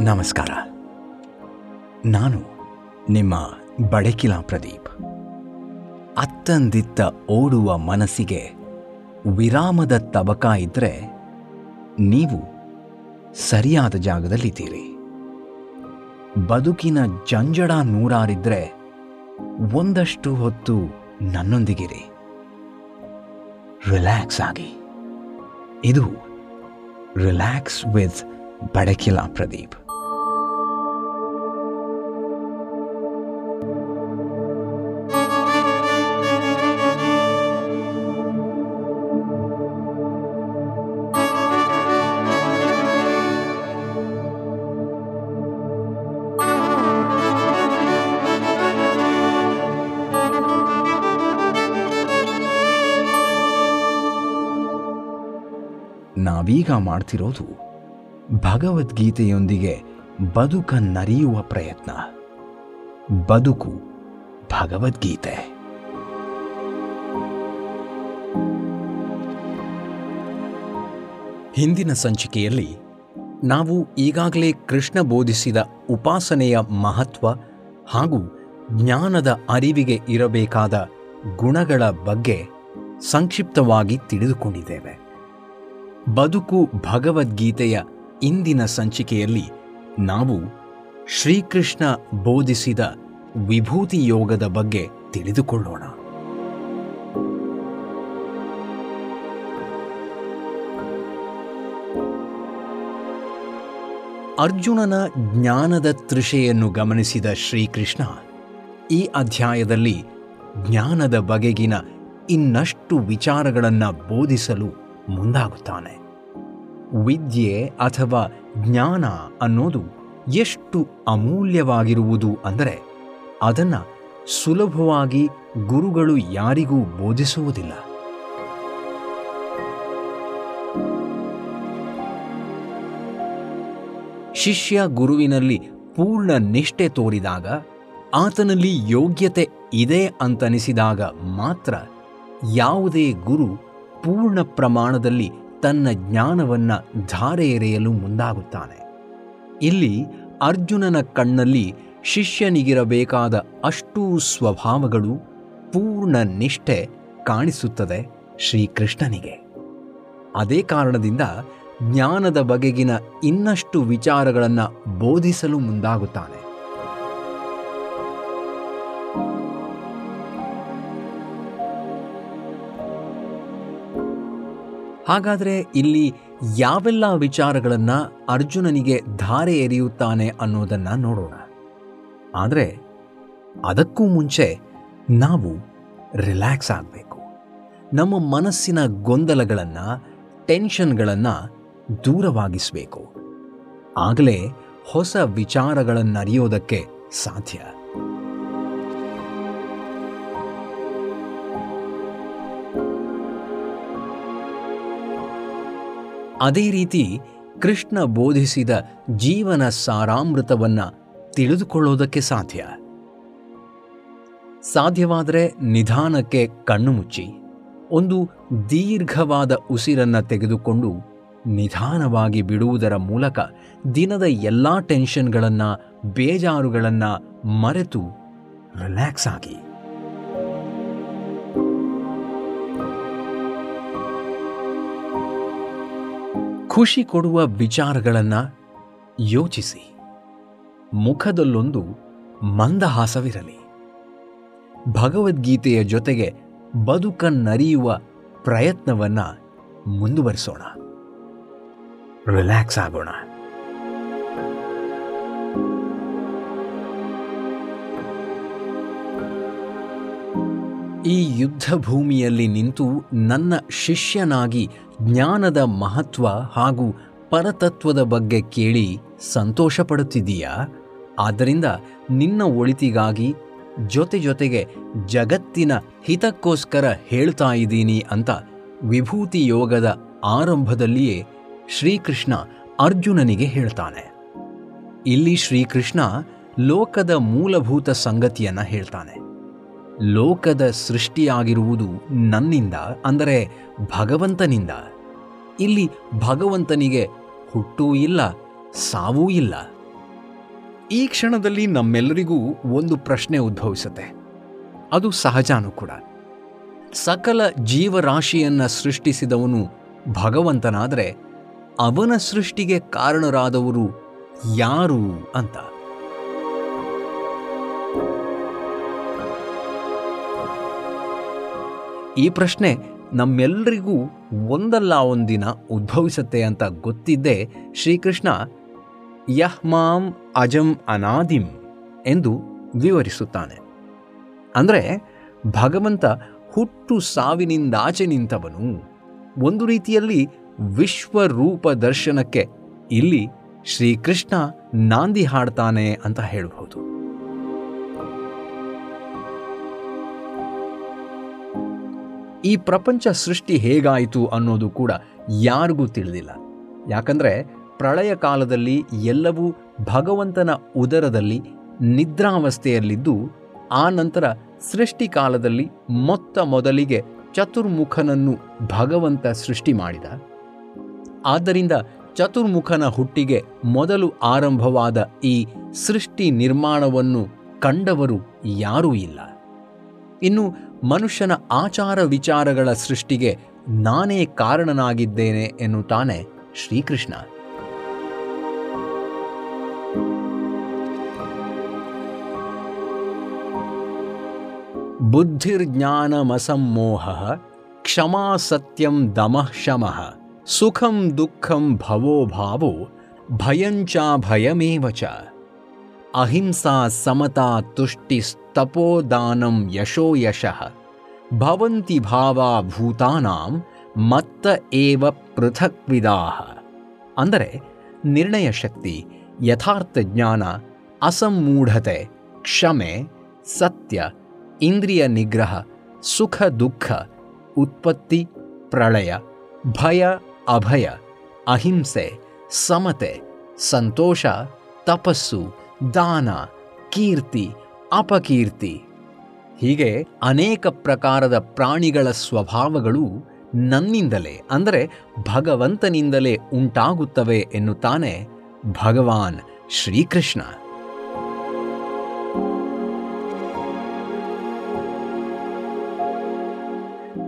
ನಮಸ್ಕಾರ. ನಾನು ನಿಮ್ಮ ಬಡಕಿಲಾ ಪ್ರದೀಪ್. ಅತ್ತಂದಿತ್ತ ಓಡುವ ಮನಸ್ಸಿಗೆ ವಿರಾಮದ ತಬಕ ಇದ್ದರೆ ನೀವು ಸರಿಯಾದ ಜಾಗದಲ್ಲಿದ್ದೀರಿ. ಬದುಕಿನ ಜಂಜಡ ನೂರಾರಿದ್ರೆ ಒಂದಷ್ಟು ಹೊತ್ತು ನನ್ನೊಂದಿಗಿರಿ. ರಿಲ್ಯಾಕ್ಸ್ ಆಗಿ. ಇದು ರಿಲ್ಯಾಕ್ಸ್ ವಿತ್ ಬಡಕಿಲಾ ಪ್ರದೀಪ್. ನಾವೀಗ ಮಾಡ್ತಿರೋದು ಭಗವದ್ಗೀತೆಯೊಂದಿಗೆ ಬದುಕನ್ನರಿಯುವ ಪ್ರಯತ್ನ. ಬದುಕು ಭಗವದ್ಗೀತೆ. ಹಿಂದಿನ ಸಂಚಿಕೆಯಲ್ಲಿ ನಾವು ಈಗಾಗಲೇ ಕೃಷ್ಣ ಬೋಧಿಸಿದ ಉಪಾಸನೆಯ ಮಹತ್ವ ಹಾಗೂ ಜ್ಞಾನದ ಅರಿವಿಗೆ ಇರಬೇಕಾದ ಗುಣಗಳ ಬಗ್ಗೆ ಸಂಕ್ಷಿಪ್ತವಾಗಿ ತಿಳಿದುಕೊಂಡಿದ್ದೇವೆ. ಬದುಕು ಭಗವದ್ಗೀತೆಯ ಇಂದಿನ ಸಂಚಿಕೆಯಲ್ಲಿ ನಾವು ಶ್ರೀಕೃಷ್ಣ ಬೋಧಿಸಿದ ವಿಭೂತಿ ಯೋಗದ ಬಗ್ಗೆ ತಿಳಿದುಕೊಳ್ಳೋಣ. ಅರ್ಜುನನ ಜ್ಞಾನದ ತೃಷೆಯನ್ನು ಗಮನಿಸಿದ ಶ್ರೀಕೃಷ್ಣ ಈ ಅಧ್ಯಾಯದಲ್ಲಿ ಜ್ಞಾನದ ಬಗೆಗಿನ ಇನ್ನಷ್ಟು ವಿಚಾರಗಳನ್ನು ಬೋಧಿಸಲು ಮುಂದಾಗುತ್ತಾನೆ. ವಿದ್ಯೆ ಅಥವಾ ಜ್ಞಾನ ಅನ್ನೋದು ಎಷ್ಟು ಅಮೂಲ್ಯವಾಗಿರುವುದು ಅಂದರೆ ಅದನ್ನು ಸುಲಭವಾಗಿ ಗುರುಗಳು ಯಾರಿಗೂ ಬೋಧಿಸುವುದಿಲ್ಲ. ಶಿಷ್ಯ ಗುರುವಿನಲ್ಲಿ ಪೂರ್ಣ ನಿಷ್ಠೆ ತೋರಿದಾಗ ಆತನಲ್ಲಿ ಯೋಗ್ಯತೆ ಇದೆ ಅಂತನಿಸಿದಾಗ ಮಾತ್ರ ಯಾವುದೇ ಗುರು ಪೂರ್ಣ ಪ್ರಮಾಣದಲ್ಲಿ ತನ್ನ ಜ್ಞಾನವನ್ನು ಧಾರೆ ಎರೆಯಲು ಮುಂದಾಗುತ್ತಾನೆ. ಇಲ್ಲಿ ಅರ್ಜುನನ ಕಣ್ಣಲ್ಲಿ ಶಿಷ್ಯನಿಗಿರಬೇಕಾದ ಅಷ್ಟೂ ಸ್ವಭಾವಗಳು ಪೂರ್ಣ ನಿಷ್ಠೆ ಕಾಣಿಸುತ್ತದೆ ಶ್ರೀಕೃಷ್ಣನಿಗೆ. ಅದೇ ಕಾರಣದಿಂದ ಜ್ಞಾನದ ಬಗೆಗಿನ ಇನ್ನಷ್ಟು ವಿಚಾರಗಳನ್ನು ಬೋಧಿಸಲು ಮುಂದಾಗುತ್ತಾನೆ. ಹಾಗಾದರೆ ಇಲ್ಲಿ ಯಾವೆಲ್ಲ ವಿಚಾರಗಳನ್ನು ಅರ್ಜುನನಿಗೆ ಧಾರೆ ಎರೆಯುತ್ತಾನೆ ಅನ್ನೋದನ್ನು ನೋಡೋಣ. ಆದರೆ ಅದಕ್ಕೂ ಮುಂಚೆ ನಾವು ರಿಲ್ಯಾಕ್ಸ್ ಆಗಬೇಕು. ನಮ್ಮ ಮನಸ್ಸಿನ ಗೊಂದಲಗಳನ್ನು, ಟೆನ್ಷನ್ಗಳನ್ನು ದೂರವಾಗಿಸಬೇಕು. ಆಗಲೇ ಹೊಸ ವಿಚಾರಗಳನ್ನರಿಯೋದಕ್ಕೆ ಸಾಧ್ಯ. ಅದೇ ರೀತಿ ಕೃಷ್ಣ ಬೋಧಿಸಿದ ಜೀವನ ಸಾರಾಮೃತವನ್ನು ತಿಳಿದುಕೊಳ್ಳೋದಕ್ಕೆ ಸಾಧ್ಯ. ಸಾಧ್ಯವಾದರೆ ನಿಧಾನಕ್ಕೆ ಕಣ್ಣು ಮುಚ್ಚಿ, ಒಂದು ದೀರ್ಘವಾದ ಉಸಿರನ್ನು ತೆಗೆದುಕೊಂಡು ನಿಧಾನವಾಗಿ ಬಿಡುವುದರ ಮೂಲಕ ದಿನದ ಎಲ್ಲ ಟೆನ್ಷನ್ಗಳನ್ನು, ಬೇಜಾರುಗಳನ್ನು ಮರೆತು ರಿಲ್ಯಾಕ್ಸ್ ಆಗಿ. ಖುಷಿ ಕೊಡುವ ವಿಚಾರಗಳನ್ನು ಯೋಚಿಸಿ. ಮುಖದಲ್ಲೊಂದು ಮಂದಹಾಸವಿರಲಿ. ಭಗವದ್ಗೀತೆಯ ಜೊತೆಗೆ ಬದುಕನ್ನರಿಯುವ ಪ್ರಯತ್ನವನ್ನು ಮುಂದುವರಿಸೋಣ. ರಿಲ್ಯಾಕ್ಸ್ ಆಗೋಣ. ಈ ಯುದ್ಧ ಭೂಮಿಯಲ್ಲಿ ನಿಂತು ನನ್ನ ಶಿಷ್ಯನಾಗಿ ಜ್ಞಾನದ ಮಹತ್ವ ಹಾಗೂ ಪರತತ್ವದ ಬಗ್ಗೆ ಕೇಳಿ ಸಂತೋಷ ಪಡುತ್ತಿದ್ದೀಯಾ ಆದ್ದರಿಂದ ನಿನ್ನ ಒಳಿತಿಗಾಗಿ ಜೊತೆ ಜೊತೆಗೆ ಜಗತ್ತಿನ ಹಿತಕ್ಕೋಸ್ಕರ ಹೇಳ್ತಾ ಇದ್ದೀನಿ ಅಂತ ವಿಭೂತಿ ಯೋಗದ ಆರಂಭದಲ್ಲಿಯೇ ಶ್ರೀಕೃಷ್ಣ ಅರ್ಜುನನಿಗೆ ಹೇಳ್ತಾನೆ. ಇಲ್ಲಿ ಶ್ರೀಕೃಷ್ಣ ಲೋಕದ ಮೂಲಭೂತ ಸಂಗತಿಯನ್ನು ಹೇಳ್ತಾನೆ. ಲೋಕದ ಸೃಷ್ಟಿಯಾಗಿರುವುದು ನನ್ನಿಂದ, ಅಂದರೆ ಭಗವಂತನಿಂದ. ಇಲ್ಲಿ ಭಗವಂತನಿಗೆ ಹುಟ್ಟೂ ಇಲ್ಲ, ಸಾವೂ ಇಲ್ಲ. ಈ ಕ್ಷಣದಲ್ಲಿ ನಮ್ಮೆಲ್ಲರಿಗೂ ಒಂದು ಪ್ರಶ್ನೆ ಉದ್ಭವಿಸುತ್ತೆ. ಅದು ಸಹಜಾನು ಕೂಡ. ಸಕಲ ಜೀವರಾಶಿಯನ್ನು ಸೃಷ್ಟಿಸಿದವನು ಭಗವಂತನಾದರೆ ಅವನ ಸೃಷ್ಟಿಗೆ ಕಾರಣರಾದವರು ಯಾರು ಅಂತ. ಈ ಪ್ರಶ್ನೆ ನಮ್ಮೆಲ್ಲರಿಗೂ ಒಂದಲ್ಲ ಒಂದಿನ ಉದ್ಭವಿಸುತ್ತೆ ಅಂತ ಗೊತ್ತಿದ್ದೇ ಶ್ರೀಕೃಷ್ಣ ಯಹ್ಮಾಂ ಅಜಂ ಅನಾದಿಂ ಎಂದು ವಿವರಿಸುತ್ತಾನೆ. ಅಂದರೆ ಭಗವಂತ ಹುಟ್ಟು ಸಾವಿನಿಂದಾಚೆ ನಿಂತವನು. ಒಂದು ರೀತಿಯಲ್ಲಿ ವಿಶ್ವರೂಪ ದರ್ಶನಕ್ಕೆ ಇಲ್ಲಿ ಶ್ರೀಕೃಷ್ಣ ನಾಂದಿ ಹಾಡ್ತಾನೆ ಅಂತ ಹೇಳಬಹುದು. ಈ ಪ್ರಪಂಚ ಸೃಷ್ಟಿ ಹೇಗಾಯಿತು ಅನ್ನೋದು ಕೂಡ ಯಾರಿಗೂ ತಿಳಿದಿಲ್ಲ. ಯಾಕಂದರೆ ಪ್ರಳಯ ಕಾಲದಲ್ಲಿ ಎಲ್ಲವೂ ಭಗವಂತನ ಉದರದಲ್ಲಿ, ನಿದ್ರಾವಸ್ಥೆಯಲ್ಲಿದ್ದು, ಆ ನಂತರ ಸೃಷ್ಟಿ ಕಾಲದಲ್ಲಿ ಮೊತ್ತ ಮೊದಲಿಗೆ ಚತುರ್ಮುಖನನ್ನು ಭಗವಂತ ಸೃಷ್ಟಿ ಮಾಡಿದ. ಆದ್ದರಿಂದ ಚತುರ್ಮುಖನ ಹುಟ್ಟಿಗೆ ಮೊದಲು ಆರಂಭವಾದ ಈ ಸೃಷ್ಟಿ ನಿರ್ಮಾಣವನ್ನು ಕಂಡವರು ಯಾರೂ ಇಲ್ಲ. ಇನ್ನು ಮನುಷ್ಯನ ಆಚಾರ ವಿಚಾರಗಳ ಸೃಷ್ಟಿಗೆ ನಾನೇ ಕಾರಣನಾಗಿದ್ದೇನೆ ಎನ್ನುತ್ತಾನೆ ಶ್ರೀಕೃಷ್ಣ. ಬುದ್ಧಿರ್ಜ್ಞಾನಮಸಮ್ಮೋಹ ಕ್ಷಮಾ ಸತ್ಯಂ ದಮಃ ಶಮಃ ಸುಖಂ ದುಃಖಂ ಭವೋ ಭಾವೋ ಭಯಂಚ ಭಯಮೇವ ಚ ಅಹಿಂಸಾ ಸಮತಾ ತುಷ್ಟಿಸ್ತಪೋದಾನಂ ಯಶೋ ಯಶಃ ಭವಂತಿ ಭಾವಾ ಭೂತಾನಾಂ ಮತ್ತ ಏವ ಪೃಥಕ್ವಿದಾಹ ಅಂದರೆ ನಿರ್ಣಯ ಶಕ್ತಿ ಯಥಾರ್ಥ ಜ್ಞಾನ ಅಸಮ್ಮೂಢತೆ ಕ್ಷಮೆ, ಸತ್ಯ, ಇಂದ್ರಿಯ ನಿಗ್ರಹ, ಸುಖ, ದುಃಖ, ಉತ್ಪತ್ತಿ, ಪ್ರಳಯ, ಭಯ, ಅಭಯ, ಅಹಿಂಸೆ, ಸಮತೆ, ಸಂತೋಷ, ತಪಸ್ಸು ದಾನ, ಕೀರ್ತಿ, ಅಪಕೀರ್ತಿ. ಹೀಗೆ ಅನೇಕ ಪ್ರಕಾರದ ಪ್ರಾಣಿಗಳ ಸ್ವಭಾವಗಳು ನನ್ನಿಂದಲೇ, ಅಂದರೆ ಭಗವಂತನಿಂದಲೇ ಉಂಟಾಗುತ್ತವೆ ಎನ್ನುತ್ತಾನೆ ಭಗವಾನ್ ಶ್ರೀಕೃಷ್ಣ.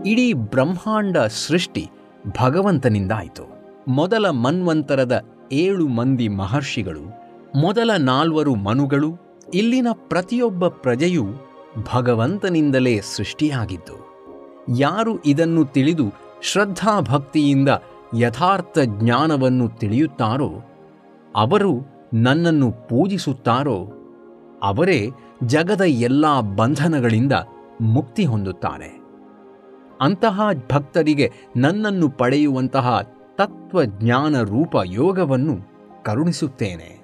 ಇಡೀ ಬ್ರಹ್ಮಾಂಡ ಸೃಷ್ಟಿ ಭಗವಂತನಿಂದಾಯಿತು. ಮೊದಲ ಮನ್ವಂತರದ ಏಳು ಮಂದಿ ಮಹರ್ಷಿಗಳು ಮೊದಲ ನಾಲ್ವರು ಮನುಗಳು, ಇಲ್ಲಿನ ಪ್ರತಿಯೊಬ್ಬ ಪ್ರಜೆಯು ಭಗವಂತನಿಂದಲೇ ಸೃಷ್ಟಿಯಾಗಿದ್ದು. ಯಾರು ಇದನ್ನು ತಿಳಿದು ಶ್ರದ್ಧಾಭಕ್ತಿಯಿಂದ ಯಥಾರ್ಥ ಜ್ಞಾನವನ್ನು ತಿಳಿಯುತ್ತಾರೋ, ಅವರು ನನ್ನನ್ನು ಪೂಜಿಸುತ್ತಾರೋ, ಅವರೇ ಜಗದ ಎಲ್ಲ ಬಂಧನಗಳಿಂದ ಮುಕ್ತಿ ಹೊಂದುತ್ತಾರೆ. ಅಂತಹ ಭಕ್ತರಿಗೆ ನನ್ನನ್ನು ಪಡೆಯುವಂತಹ ತತ್ವಜ್ಞಾನ ರೂಪ ಯೋಗವನ್ನು ಕರುಣಿಸುತ್ತೇನೆ.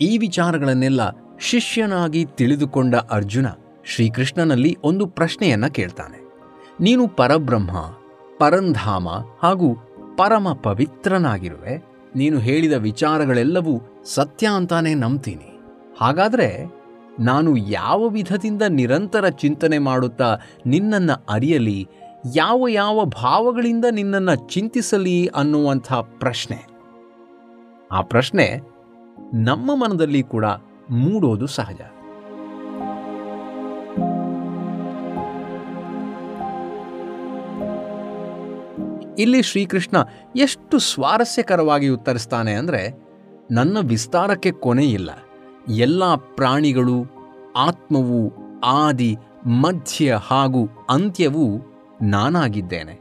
ಈ ವಿಚಾರಗಳನ್ನೆಲ್ಲ ಶಿಷ್ಯನಾಗಿ ತಿಳಿದುಕೊಂಡ ಅರ್ಜುನ ಶ್ರೀಕೃಷ್ಣನಲ್ಲಿ ಒಂದು ಪ್ರಶ್ನೆಯನ್ನ ಕೇಳ್ತಾನೆ. ನೀನು ಪರಬ್ರಹ್ಮ, ಪರಂಧಾಮ ಹಾಗೂ ಪರಮ ಪವಿತ್ರನಾಗಿರುವೆ. ನೀನು ಹೇಳಿದ ವಿಚಾರಗಳೆಲ್ಲವೂ ಸತ್ಯ ಅಂತಾನೆ ನಂಬ್ತೀನಿ. ಹಾಗಾದರೆ ನಾನು ಯಾವ ವಿಧದಿಂದ ನಿರಂತರ ಚಿಂತನೆ ಮಾಡುತ್ತಾ ನಿನ್ನನ್ನು ಅರಿಯಲಿ, ಯಾವ ಯಾವ ಭಾವಗಳಿಂದ ನಿನ್ನನ್ನು ಚಿಂತಿಸಲಿ ಅನ್ನುವಂಥ ಪ್ರಶ್ನೆ. ಆ ಪ್ರಶ್ನೆ ನಮ್ಮ ಮನದಲ್ಲಿ ಕೂಡ ಮೂಡೋದು ಸಹಜ. ಇಲ್ಲಿ ಶ್ರೀಕೃಷ್ಣ ಎಷ್ಟು ಸ್ವಾರಸ್ಯಕರವಾಗಿ ಉತ್ತರಿಸ್ತಾನೆ ಅಂದರೆ, ನನ್ನ ವಿಸ್ತಾರಕ್ಕೆ ಕೊನೆಯಿಲ್ಲ ಎಲ್ಲ ಪ್ರಾಣಿಗಳು, ಆತ್ಮವು, ಆದಿ, ಮಧ್ಯ ಹಾಗೂ ಅಂತ್ಯವೂ ನಾನಾಗಿದ್ದೇನೆ.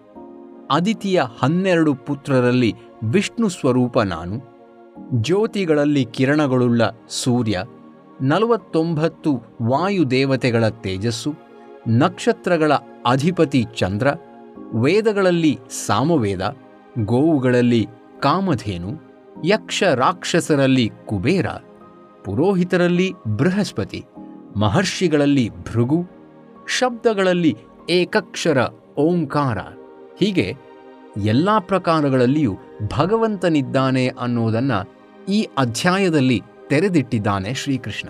ಅದಿತಿಯ ಹನ್ನೆರಡು ಪುತ್ರರಲ್ಲಿ ವಿಷ್ಣು ಸ್ವರೂಪ ನಾನು. ಜ್ಯೋತಿಗಳಲ್ಲಿ ಕಿರಣಗಳುಳ್ಳ ಸೂರ್ಯ, ನಲವತ್ತೊಂಬತ್ತು ವಾಯುದೇವತೆಗಳ ತೇಜಸ್ಸು, ನಕ್ಷತ್ರಗಳ ಅಧಿಪತಿ ಚಂದ್ರ, ವೇದಗಳಲ್ಲಿ ಸಾಮವೇದ, ಗೋವುಗಳಲ್ಲಿ ಕಾಮಧೇನು, ಯಕ್ಷ ರಾಕ್ಷಸರಲ್ಲಿ ಕುಬೇರ, ಪುರೋಹಿತರಲ್ಲಿ ಬೃಹಸ್ಪತಿ, ಮಹರ್ಷಿಗಳಲ್ಲಿ ಭೃಗು, ಶಬ್ದಗಳಲ್ಲಿ ಏಕಕ್ಷರ ಓಂಕಾರ. ಹೀಗೆ ಎಲ್ಲ ಪ್ರಕಾರಗಳಲ್ಲಿಯೂ ಭಗವಂತನಿದ್ದಾನೆ ಅನ್ನೋದನ್ನು ಈ ಅಧ್ಯಾಯದಲ್ಲಿ ತೆರೆದಿಟ್ಟಿದ್ದಾನೆ ಶ್ರೀಕೃಷ್ಣ.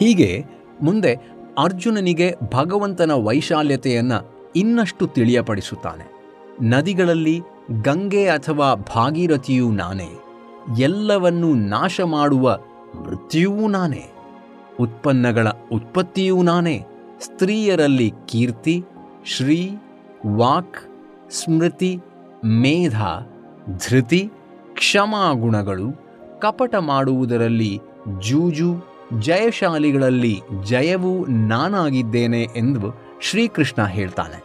ಹೀಗೆ ಮುಂದೆ ಅರ್ಜುನನಿಗೆ ಭಗವಂತನ ವೈಶಾಲ್ಯತೆಯನ್ನು ಇನ್ನಷ್ಟು ತಿಳಿಯಪಡಿಸುತ್ತಾನೆ. ನದಿಗಳಲ್ಲಿ ಗಂಗೆ ಅಥವಾ ಭಾಗೀರಥಿಯೂ ನಾನೇ, ಎಲ್ಲವನ್ನೂ ನಾಶ ಮಾಡುವ ಮೃತ್ಯುವೂ ನಾನೇ, ಉತ್ಪನ್ನಗಳ ಉತ್ಪತ್ತಿಯೂ ನಾನೇ, ಸ್ತ್ರೀಯರಲ್ಲಿ ಕೀರ್ತಿ, ಶ್ರೀ ವಾಕ್, ಸ್ಮೃತಿ, ಮೇಧ, ಧೃತಿ ಕ್ಷಮಾಗುಣಗಳು ಕಪಟ ಮಾಡುವುದರಲ್ಲಿ ಜೂಜು, ಜಯಶಾಲಿಗಳಲ್ಲಿ ಜಯವು ನಾನಾಗಿದ್ದೇನೆ ಎಂದು ಶ್ರೀಕೃಷ್ಣ ಹೇಳ್ತಾನೆ.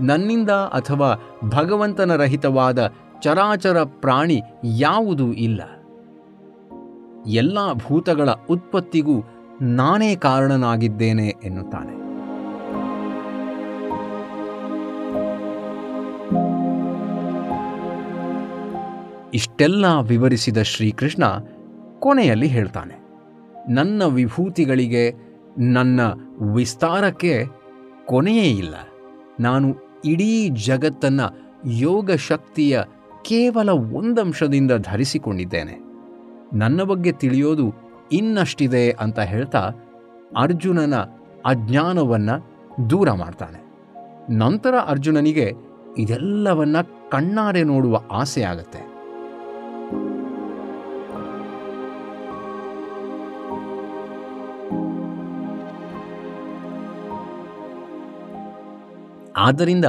ನನ್ನಿಂದ ಅಥವಾ ಭಗವಂತನ ರಹಿತವಾದ ಚರಾಚರ ಪ್ರಾಣಿ ಯಾವುದೂ ಇಲ್ಲ. ಎಲ್ಲ ಭೂತಗಳ ಉತ್ಪತ್ತಿಗೂ ನಾನೇ ಕಾರಣನಾಗಿದ್ದೇನೆ ಎನ್ನುತ್ತಾನೆ. ಇಷ್ಟೆಲ್ಲ ವಿವರಿಸಿದ ಶ್ರೀಕೃಷ್ಣ ಕೊನೆಯಲ್ಲಿ ಹೇಳ್ತಾನೆ, ನನ್ನ ವಿಭೂತಿಗಳಿಗೆ ನನ್ನ ವಿಸ್ತಾರಕ್ಕೆ ಕೊನೆಯೇ ಇಲ್ಲ. ನಾನು ಇಡೀ ಜಗತ್ತನ್ನು ಯೋಗ ಶಕ್ತಿಯ ಕೇವಲ ಒಂದಂಶದಿಂದ ಧರಿಸಿಕೊಂಡಿದ್ದೇನೆ. ನನ್ನ ಬಗ್ಗೆ ತಿಳಿಯೋದು ಇನ್ನಷ್ಟಿದೆ ಅಂತ ಹೇಳ್ತಾ ಅರ್ಜುನನ ಅಜ್ಞಾನವನ್ನು ದೂರ ಮಾಡ್ತಾನೆ. ನಂತರ ಅರ್ಜುನನಿಗೆ ಇದೆಲ್ಲವನ್ನ ಕಣ್ಣಾರೆ ನೋಡುವ ಆಸೆ ಆಗತ್ತೆ. ಆದ್ದರಿಂದ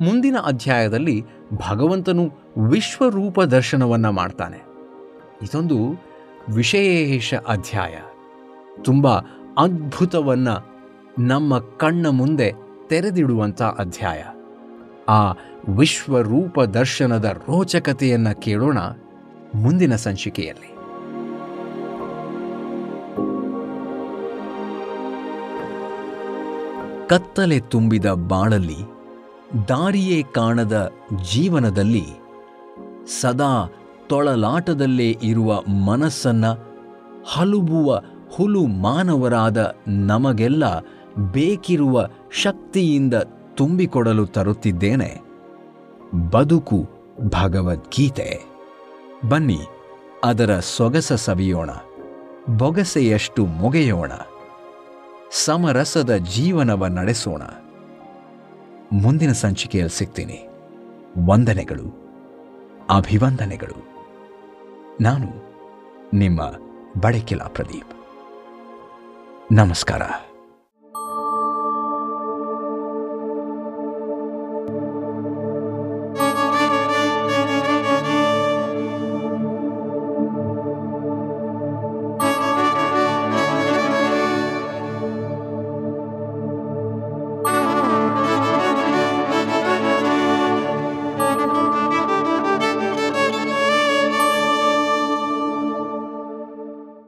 ಮುಂದಿನ ಅಧ್ಯಾಯದಲ್ಲಿ ಭಗವಂತನು ವಿಶ್ವರೂಪ ದರ್ಶನವನ್ನು ಮಾಡ್ತಾನೆ. ಇದೊಂದು ವಿಶೇಷ ಅಧ್ಯಾಯ. ತುಂಬ ಅದ್ಭುತವನ್ನು ನಮ್ಮ ಕಣ್ಣ ಮುಂದೆ ತೆರೆದಿಡುವಂಥ ಅಧ್ಯಾಯ. ಆ ವಿಶ್ವರೂಪ ದರ್ಶನದ ರೋಚಕತೆಯನ್ನು ಕೇಳೋಣ ಮುಂದಿನ ಸಂಚಿಕೆಯಲ್ಲಿ. ಕತ್ತಲೆ ತುಂಬಿದ ಬಾಳಲ್ಲಿ ದಾರಿಯೇ ಕಾಣದ ಜೀವನದಲ್ಲಿ ಸದಾ ತೊಳಲಾಟದಲ್ಲೇ ಇರುವ ಮನಸ್ಸನ್ನ ಹಲುಬುವ ಹುಲು ಮಾನವರಾದ ನಮಗೆಲ್ಲ ಬೇಕಿರುವ ಶಕ್ತಿಯಿಂದ ತುಂಬಿಕೊಡಲು ತರುತ್ತಿದ್ದೇನೆ. ಬದುಕು ಭಗವದ್ಗೀತೆ. ಬನ್ನಿ, ಅದರ ಸೊಗಸ ಸವಿಯೋಣ. ಬೊಗಸೆಯಷ್ಟು ಮೊಗೆಯೋಣ. ಸಮರಸದ ಜೀವನವ ನಡೆಸೋಣ. ಮುಂದಿನ ಸಂಚಿಕೆಯಲ್ಲಿ ಸಿಗ್ತೀನಿ. ವಂದನೆಗಳು ಅಭಿವಂದನೆಗಳು. ನಾನು ನಿಮ್ಮ ಬಡಕಿಲಾ ಪ್ರದೀಪ್. ನಮಸ್ಕಾರ.